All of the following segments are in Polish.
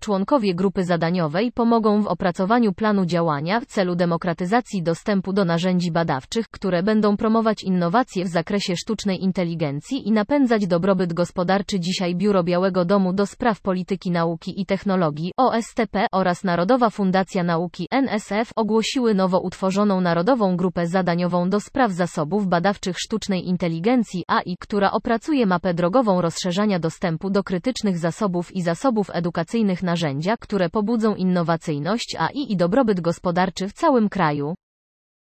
Członkowie grupy zadaniowej pomogą w opracowaniu planu działania w celu demokratyzacji dostępu do narzędzi badawczych, które będą promować innowacje w zakresie sztucznej inteligencji i napędzać dobrobyt gospodarczy. Dzisiaj Biuro Białego Domu do Spraw Polityki Nauki i Technologii OSTP oraz Narodowa Fundacja Nauki NSF ogłosiły nowo utworzoną Narodową Grupę Zadaniową do Spraw Zasobów Badawczych Sztucznej Inteligencji AI, która opracuje mapę drogową rozszerzania dostępu do krytycznych zasobów i zasobów edukacyjnych narzędzia, które pobudzą innowacyjność AI i dobrobyt gospodarczy w całym kraju.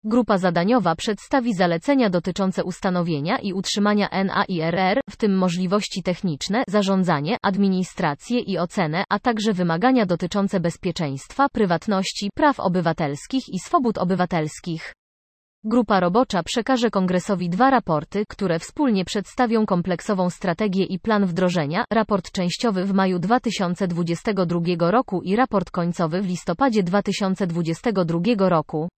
Grupa zadaniowa przedstawi zalecenia dotyczące ustanowienia i utrzymania NAIRR, w tym możliwości techniczne, zarządzanie, administrację i ocenę, a także wymagania dotyczące bezpieczeństwa, prywatności, praw obywatelskich i swobód obywatelskich. Grupa robocza przekaże kongresowi dwa raporty, które wspólnie przedstawią kompleksową strategię i plan wdrożenia, raport częściowy w maju 2022 roku i raport końcowy w listopadzie 2022 roku.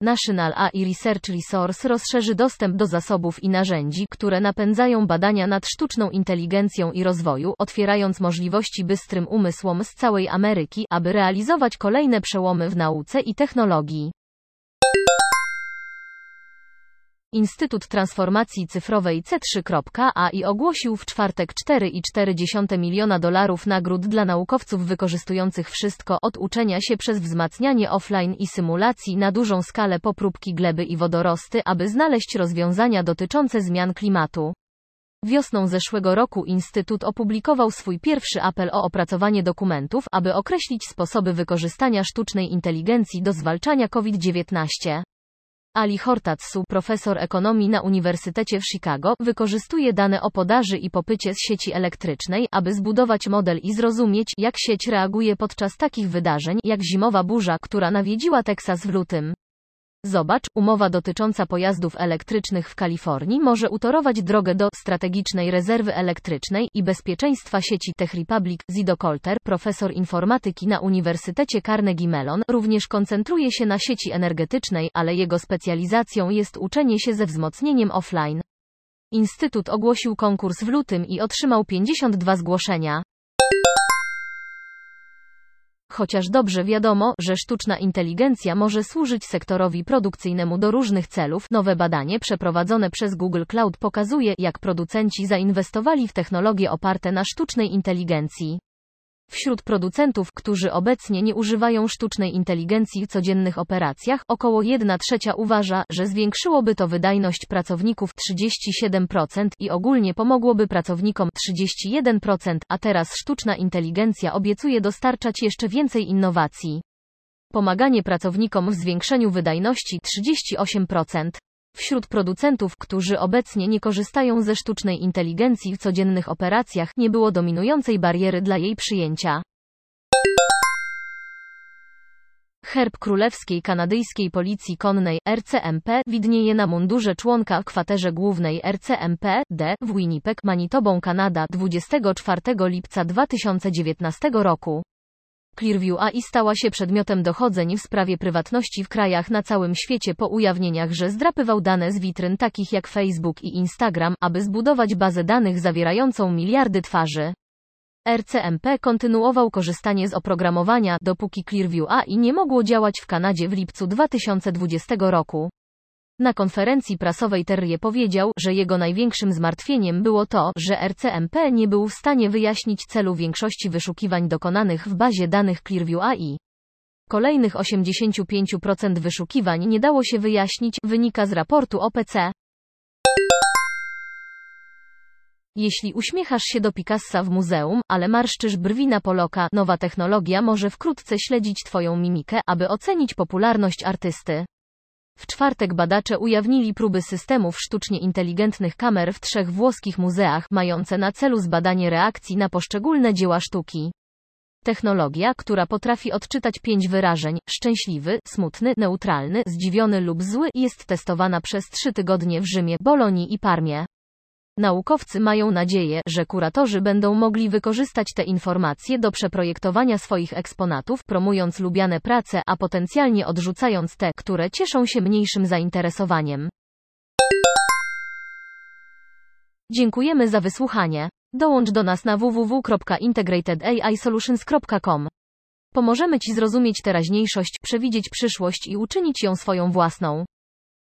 National AI Research Resource rozszerzy dostęp do zasobów i narzędzi, które napędzają badania nad sztuczną inteligencją i rozwoju, otwierając możliwości bystrym umysłom z całej Ameryki, aby realizować kolejne przełomy w nauce i technologii. Instytut Transformacji Cyfrowej C3.ai ogłosił w czwartek 4,4 miliona dolarów nagród dla naukowców wykorzystujących wszystko od uczenia się przez wzmacnianie offline i symulacji na dużą skalę po próbki gleby i wodorosty, aby znaleźć rozwiązania dotyczące zmian klimatu. Wiosną zeszłego roku Instytut opublikował swój pierwszy apel o opracowanie dokumentów, aby określić sposoby wykorzystania sztucznej inteligencji do zwalczania COVID-19. Ali Hortatsu, profesor ekonomii na Uniwersytecie w Chicago, wykorzystuje dane o podaży i popycie z sieci elektrycznej, aby zbudować model i zrozumieć, jak sieć reaguje podczas takich wydarzeń, jak zimowa burza, która nawiedziła Teksas w lutym. Zobacz, umowa dotycząca pojazdów elektrycznych w Kalifornii może utorować drogę do strategicznej rezerwy elektrycznej i bezpieczeństwa sieci Tech Republic. Zido Colter, profesor informatyki na Uniwersytecie Carnegie Mellon, również koncentruje się na sieci energetycznej, ale jego specjalizacją jest uczenie się ze wzmocnieniem offline. Instytut ogłosił konkurs w lutym i otrzymał 52 zgłoszenia. Chociaż dobrze wiadomo, że sztuczna inteligencja może służyć sektorowi produkcyjnemu do różnych celów, nowe badanie przeprowadzone przez Google Cloud pokazuje, jak producenci zainwestowali w technologie oparte na sztucznej inteligencji. Wśród producentów, którzy obecnie nie używają sztucznej inteligencji w codziennych operacjach, około 1 trzecia uważa, że zwiększyłoby to wydajność pracowników 37% i ogólnie pomogłoby pracownikom 31%, a teraz sztuczna inteligencja obiecuje dostarczać jeszcze więcej innowacji. Pomaganie pracownikom w zwiększeniu wydajności 38%. Wśród producentów, którzy obecnie nie korzystają ze sztucznej inteligencji w codziennych operacjach, nie było dominującej bariery dla jej przyjęcia. Herb królewskiej kanadyjskiej policji konnej RCMP widnieje na mundurze członka kwaterze głównej RCMP D w Winnipeg, Manitobą, Kanada 24 lipca 2019 roku. Clearview AI stała się przedmiotem dochodzeń w sprawie prywatności w krajach na całym świecie po ujawnieniach, że zdrapywał dane z witryn takich jak Facebook i Instagram, aby zbudować bazę danych zawierającą miliardy twarzy. RCMP kontynuował korzystanie z oprogramowania, dopóki Clearview AI nie mogło działać w Kanadzie w lipcu 2020 roku. Na konferencji prasowej Terrie powiedział, że jego największym zmartwieniem było to, że RCMP nie był w stanie wyjaśnić celu większości wyszukiwań dokonanych w bazie danych Clearview AI. Kolejnych 85% wyszukiwań nie dało się wyjaśnić, wynika z raportu OPC. Jeśli uśmiechasz się do Picassa w muzeum, ale marszczysz brwi na Poloka, nowa technologia może wkrótce śledzić Twoją mimikę, aby ocenić popularność artysty. W czwartek badacze ujawnili próby systemów sztucznie inteligentnych kamer w trzech włoskich muzeach, mające na celu zbadanie reakcji na poszczególne dzieła sztuki. Technologia, która potrafi odczytać pięć wyrażeń szczęśliwy, smutny, neutralny, zdziwiony lub zły jest testowana przez trzy tygodnie w Rzymie, Bolonii i Parmie. Naukowcy mają nadzieję, że kuratorzy będą mogli wykorzystać te informacje do przeprojektowania swoich eksponatów, promując lubiane prace, a potencjalnie odrzucając te, które cieszą się mniejszym zainteresowaniem. Dziękujemy za wysłuchanie. Dołącz do nas na www.integratedAIsolutions.com. Pomożemy Ci zrozumieć teraźniejszość, przewidzieć przyszłość i uczynić ją swoją własną.